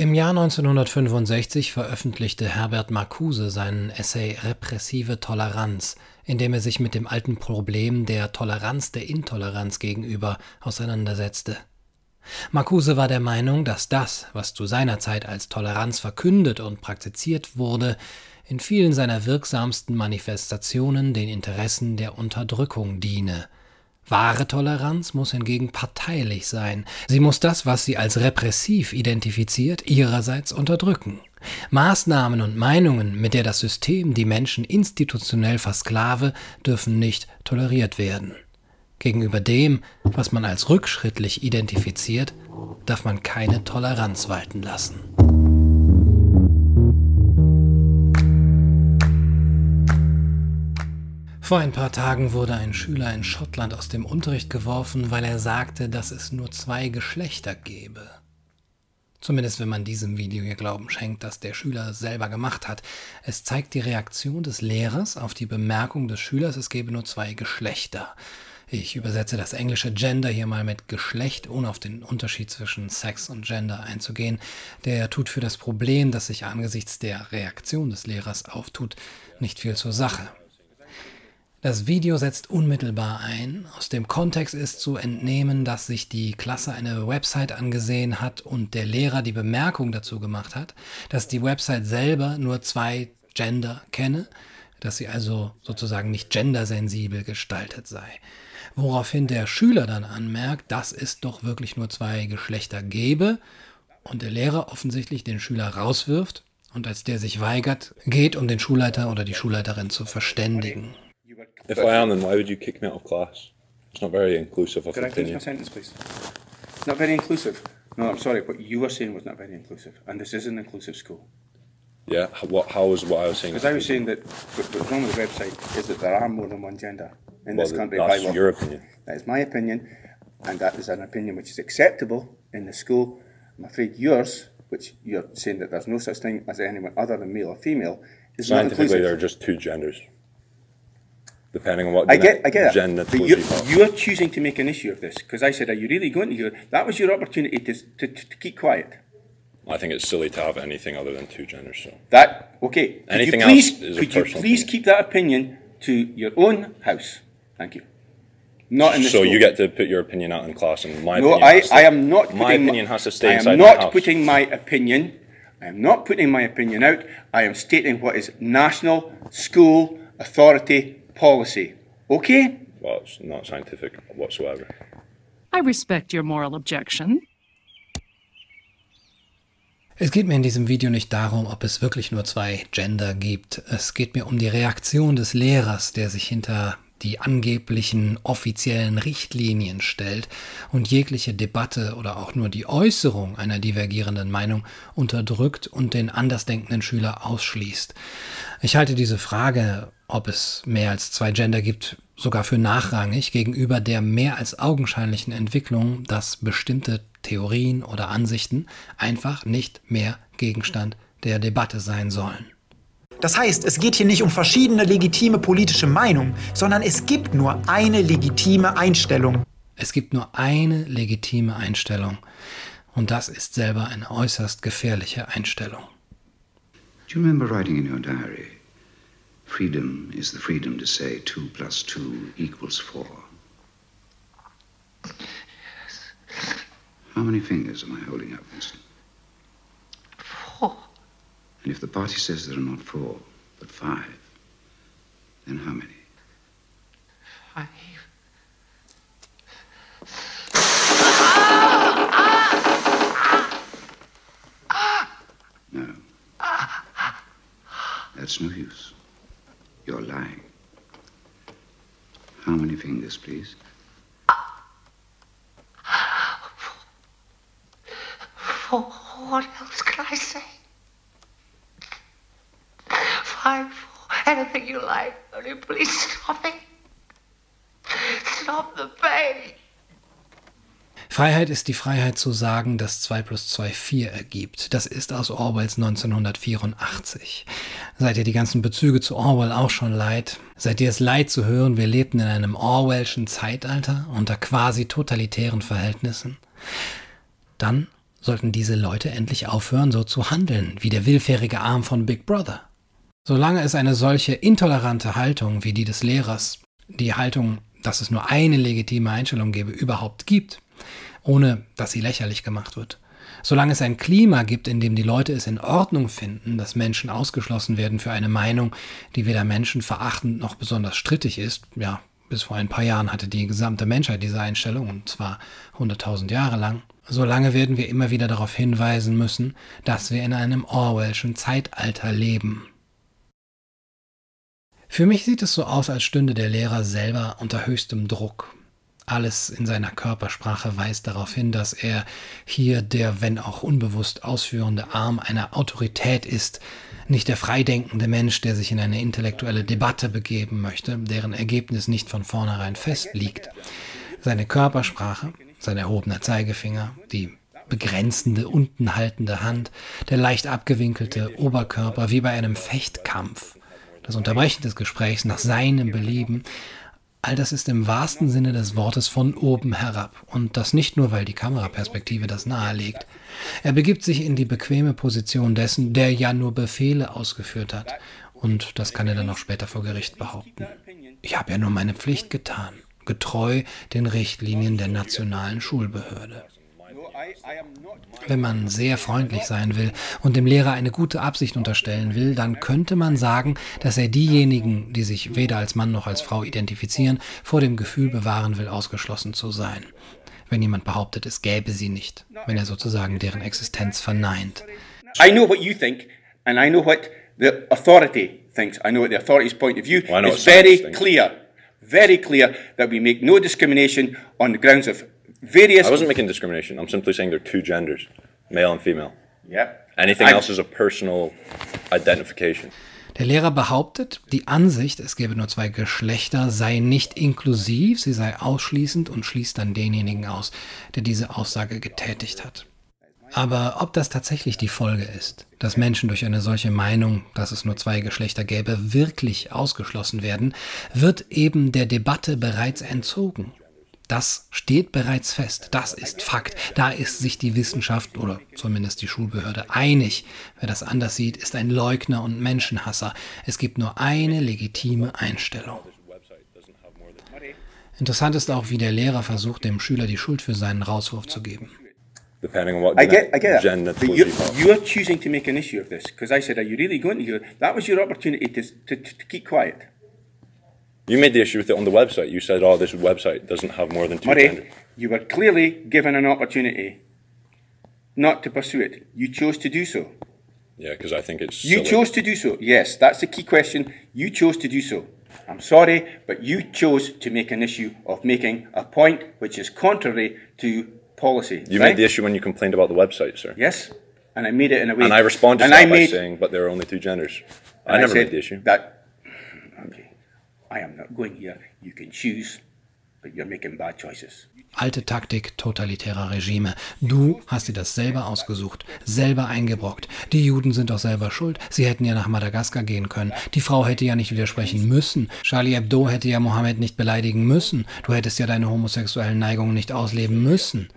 Im Jahr 1965 veröffentlichte Herbert Marcuse seinen Essay Repressive Toleranz, in dem er sich mit dem alten Problem der Toleranz der Intoleranz gegenüber auseinandersetzte. Marcuse war der Meinung, dass das, was zu seiner Zeit als Toleranz verkündet und praktiziert wurde, in vielen seiner wirksamsten Manifestationen den Interessen der Unterdrückung diene – Wahre Toleranz muss hingegen parteilich sein. Sie muss das, was sie als repressiv identifiziert, ihrerseits unterdrücken. Maßnahmen und Meinungen, mit der das System die Menschen institutionell versklave, dürfen nicht toleriert werden. Gegenüber dem, was man als rückschrittlich identifiziert, darf man keine Toleranz walten lassen. Vor ein paar Tagen wurde ein Schüler in Schottland aus dem Unterricht geworfen, weil er sagte, dass es nur zwei Geschlechter gebe. Zumindest wenn man diesem Video hier Glauben schenkt, dass der Schüler selber gemacht hat. Es zeigt die Reaktion des Lehrers auf die Bemerkung des Schülers, es gebe nur zwei Geschlechter. Ich übersetze das englische Gender hier mal mit Geschlecht, ohne auf den Unterschied zwischen Sex und Gender einzugehen. Der tut für das Problem, das sich angesichts der Reaktion des Lehrers auftut, nicht viel zur Sache. Das Video setzt unmittelbar ein. Aus dem Kontext ist zu entnehmen, dass sich die Klasse eine Website angesehen hat und der Lehrer die Bemerkung dazu gemacht hat, dass die Website selber nur zwei Gender kenne, dass sie also sozusagen nicht gendersensibel gestaltet sei. Woraufhin der Schüler dann anmerkt, dass es doch wirklich nur zwei Geschlechter gebe und der Lehrer offensichtlich den Schüler rauswirft und als der sich weigert, geht, um den Schulleiter oder die Schulleiterin zu verständigen. If I am, then why would you kick me out of class? It's not very inclusive of Could I finish my sentence, please? Not very inclusive. No, I'm sorry. What you were saying was not very inclusive, and this is an inclusive school. Yeah. What? How was what I was saying? Because I was saying that what's wrong with the website is that there are more than one gender in well, this country. That's by law. your opinion. That is my opinion, and that is an opinion which is acceptable in the school. I'm afraid yours, which you're saying that there's no such thing as anyone other than male or female, is not Scientifically, inclusive. there are just two genders. Depending on what I get, I get gender it. But you're, you're choosing to make an issue of this because I said, "Are you really going to hear?" That was your opportunity to, to, to keep quiet. I think it's silly to have anything other than two genders. So That okay? Could Anything please, else is could you please opinion. keep that opinion to your own house? Thank you. Not in the so school. you get to put your opinion out in class, and my No, opinion. I, to, I am not. My opinion has to stay I am inside not my house. putting my opinion. I am not putting my opinion out. I am stating what is national school authority policy. Okay? Well, it's not scientific whatsoever. I respect your moral objection. Es geht mir in diesem Video nicht darum, ob es wirklich nur zwei Gender gibt. Es geht mir um die Reaktion des Lehrers, der sich hinter die angeblichen offiziellen Richtlinien stellt und jegliche Debatte oder auch nur die Äußerung einer divergierenden Meinung unterdrückt und den andersdenkenden Schüler ausschließt. Ich halte diese Frage, ob es mehr als zwei Gender gibt, sogar für nachrangig gegenüber der mehr als augenscheinlichen Entwicklung, dass bestimmte Theorien oder Ansichten einfach nicht mehr Gegenstand der Debatte sein sollen. Das heißt, es geht hier nicht um verschiedene legitime politische Meinungen, sondern es gibt nur eine legitime Einstellung. Es gibt nur eine legitime Einstellung und das ist selber eine äußerst gefährliche Einstellung. Do you remember writing in your diary? Freedom is the freedom to say two plus two equals four. Yes. How many fingers am I holding up, Winston? Four. And if the party says there are not four, but five, then how many? Five. No. That's no use. Lying. How many fingers, please? Four. What else can I say? Five. Four. Anything you like. Only please stop it. Stop the pain. Freiheit ist die Freiheit zu sagen, dass 2 plus 2 4 ergibt. Das ist aus Orwells 1984. Seid ihr die ganzen Bezüge zu Orwell auch schon leid? Seid ihr es leid zu hören, wir lebten in einem Orwellschen Zeitalter unter quasi totalitären Verhältnissen? Dann sollten diese Leute endlich aufhören, so zu handeln, wie der willfährige Arm von Big Brother. Solange es eine solche intolerante Haltung wie die des Lehrers, die Haltung, dass es nur eine legitime Einstellung gebe, überhaupt gibt, ohne dass sie lächerlich gemacht wird, solange es ein Klima gibt, in dem die Leute es in Ordnung finden, dass Menschen ausgeschlossen werden für eine Meinung, die weder menschenverachtend noch besonders strittig ist, ja, bis vor ein paar Jahren hatte die gesamte Menschheit diese Einstellung, und zwar 100.000 Jahre lang, solange werden wir immer wieder darauf hinweisen müssen, dass wir in einem Orwellschen Zeitalter leben. Für mich sieht es so aus, als stünde der Lehrer selber unter höchstem Druck. Alles in seiner Körpersprache weist darauf hin, dass er hier der, wenn auch unbewusst ausführende Arm einer Autorität ist, nicht der freidenkende Mensch, der sich in eine intellektuelle Debatte begeben möchte, deren Ergebnis nicht von vornherein fest liegt. Seine Körpersprache, sein erhobener Zeigefinger, die begrenzende, unten haltende Hand, der leicht abgewinkelte Oberkörper wie bei einem Fechtkampf, das Unterbrechen des Gesprächs nach seinem Belieben, all das ist im wahrsten Sinne des Wortes von oben herab. Und das nicht nur, weil die Kameraperspektive das nahelegt. Er begibt sich in die bequeme Position dessen, der ja nur Befehle ausgeführt hat. Und das kann er dann auch später vor Gericht behaupten. Ich habe ja nur meine Pflicht getan, getreu den Richtlinien der nationalen Schulbehörde. Wenn man sehr freundlich sein will und dem Lehrer eine gute Absicht unterstellen will, dann könnte man sagen, dass er diejenigen, die sich weder als Mann noch als Frau identifizieren, vor dem Gefühl bewahren will, ausgeschlossen zu sein. Wenn jemand behauptet, es gäbe sie nicht, wenn er sozusagen deren Existenz verneint. I know what you think, and I know what the authority thinks. I know what the authority's point of view. Well, I know it's what science very clear, very clear that we make no discrimination on the grounds of various. I wasn't making discrimination. I'm simply saying there are two genders, male and female. Yeah. Anything I- else is a personal identification. Der Lehrer behauptet, die Ansicht, es gäbe nur zwei Geschlechter, sei nicht inklusiv, sie sei ausschließend und schließt dann denjenigen aus, der diese Aussage getätigt hat. Aber ob das tatsächlich die Folge ist, dass Menschen durch eine solche Meinung, dass es nur zwei Geschlechter gäbe, wirklich ausgeschlossen werden, wird eben der Debatte bereits entzogen. Das steht bereits fest. Das ist Fakt. Da ist sich die Wissenschaft oder zumindest die Schulbehörde einig. Wer das anders sieht, ist ein Leugner und Menschenhasser. Es gibt nur eine legitime Einstellung. Interessant ist auch, wie der Lehrer versucht, dem Schüler die Schuld für seinen Rauswurf zu geben. Depending on what I get, I get gen it. that But you you're, you're choosing to make an issue of this because I said, "Are you really going to hear?" That was your opportunity to, to, to keep quiet. You made the issue with it on the website. You said, oh, this website doesn't have more than two Murray, genders. you were clearly given an opportunity not to pursue it. You chose to do so. Yeah, because I think it's You silly. chose to do so. Yes, that's the key question. You chose to do so. I'm sorry, but you chose to make an issue of making a point which is contrary to policy. You right? made the issue when you complained about the website, sir. Yes, and I made it in a way. And I responded and to that I by made, saying, but there are only two genders. and I never said made the issue. That I am not going here. You can choose, but you're making bad choices. Alte Taktik totalitärer Regime. Du hast dir das selber ausgesucht, selber eingebrockt. Die Juden sind doch selber schuld. Sie hätten ja nach Madagaskar gehen können. Die Frau hätte ja nicht widersprechen müssen. Charlie Hebdo hätte ja Mohammed nicht beleidigen müssen. Du hättest ja deine homosexuellen Neigungen nicht ausleben müssen.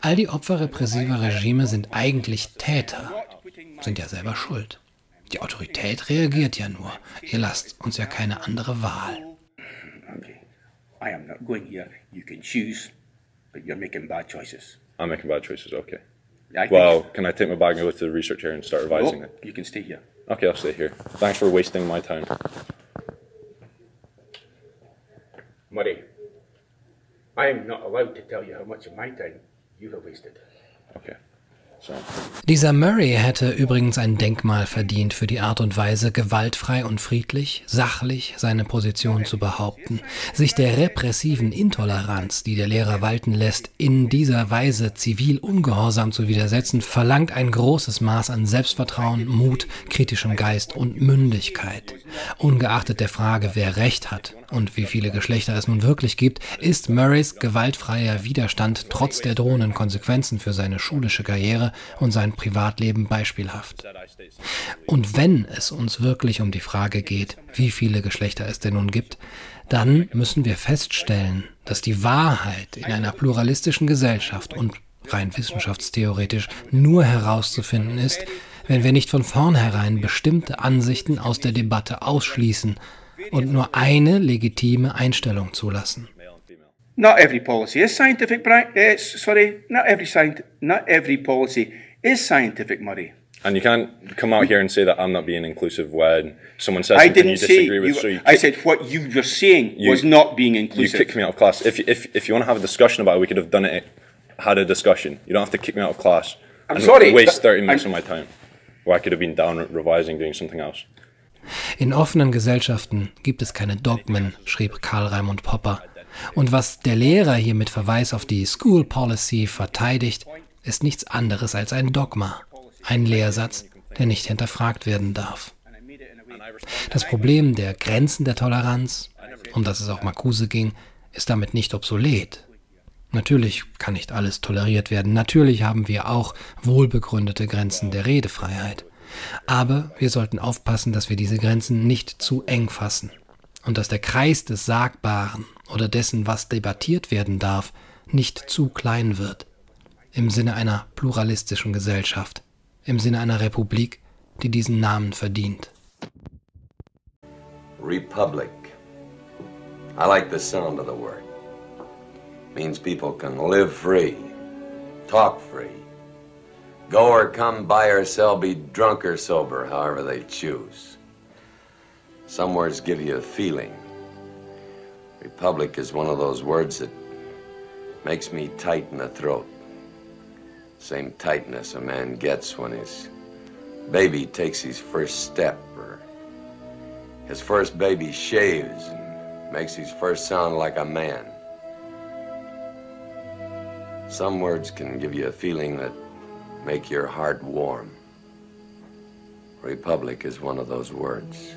All die Opfer repressiver Regime sind eigentlich Täter, sind ja selber schuld. Die Autorität reagiert ja nur. Ihr lasst uns ja keine andere Wahl. Okay, I am not going here. You can choose, but you're making bad choices. I'm making bad choices. Okay. I Well, can I take my bag and go to the research area and start revising No, it? you can stay here. Okay, I'll stay here. Thanks for wasting my time. Murray, I am not allowed to tell you how much of my time you have wasted. Okay. Dieser Murray hätte übrigens ein Denkmal verdient für die Art und Weise, gewaltfrei und friedlich, sachlich seine Position zu behaupten, sich der repressiven Intoleranz, die der Lehrer walten lässt, in dieser Weise zivil ungehorsam zu widersetzen, verlangt ein großes Maß an Selbstvertrauen, Mut, kritischem Geist und Mündigkeit. Ungeachtet der Frage, wer Recht hat und wie viele Geschlechter es nun wirklich gibt, ist Murrays gewaltfreier Widerstand trotz der drohenden Konsequenzen für seine schulische Karriere und sein Privatleben beispielhaft. Und wenn es uns wirklich um die Frage geht, wie viele Geschlechter es denn nun gibt, dann müssen wir feststellen, dass die Wahrheit in einer pluralistischen Gesellschaft und rein wissenschaftstheoretisch, nur herauszufinden ist, wenn wir nicht von vornherein bestimmte Ansichten aus der Debatte ausschließen und nur eine legitime Einstellung zulassen. Not every policy is scientific, Uh, sorry, not every, scient- not every policy is scientific, Murray. And you can't come out here and say that I'm not being inclusive when someone says I something you didn't say. disagree with. You, so you I kick- said what you were saying You- was not being inclusive. you inclusive. kick me out of class. If, if, if you want to have a discussion about it, we could have done it, had a discussion. You don't have to kick me out of class. I'm and sorry, Waste but 30 minutes I'm- of my time. Where I could have been down revising, doing something else. In offenen Gesellschaften gibt es keine Dogmen, schrieb Karl Raimund Popper. Und was der Lehrer hier mit Verweis auf die School Policy verteidigt, ist nichts anderes als ein Dogma, ein Lehrsatz, der nicht hinterfragt werden darf. Das Problem der Grenzen der Toleranz, um das es auch Marcuse ging, ist damit nicht obsolet. Natürlich kann nicht alles toleriert werden, natürlich haben wir auch wohlbegründete Grenzen der Redefreiheit. Aber wir sollten aufpassen, dass wir diese Grenzen nicht zu eng fassen und dass der Kreis des Sagbaren oder dessen, was debattiert werden darf, nicht zu klein wird. Im Sinne einer pluralistischen Gesellschaft, im Sinne einer Republik, die diesen Namen verdient. Republic. I like the sound of the word. Means people can live free, talk free, go or come, buy or sell, be drunk or sober, however they choose. Some words give you a feeling. Republic is one of those words that makes me tight in the throat. Same tightness a man gets when his baby takes his first step or his first baby shaves and makes his first sound like a man. Some words can give you a feeling that make your heart warm. Republic is one of those words.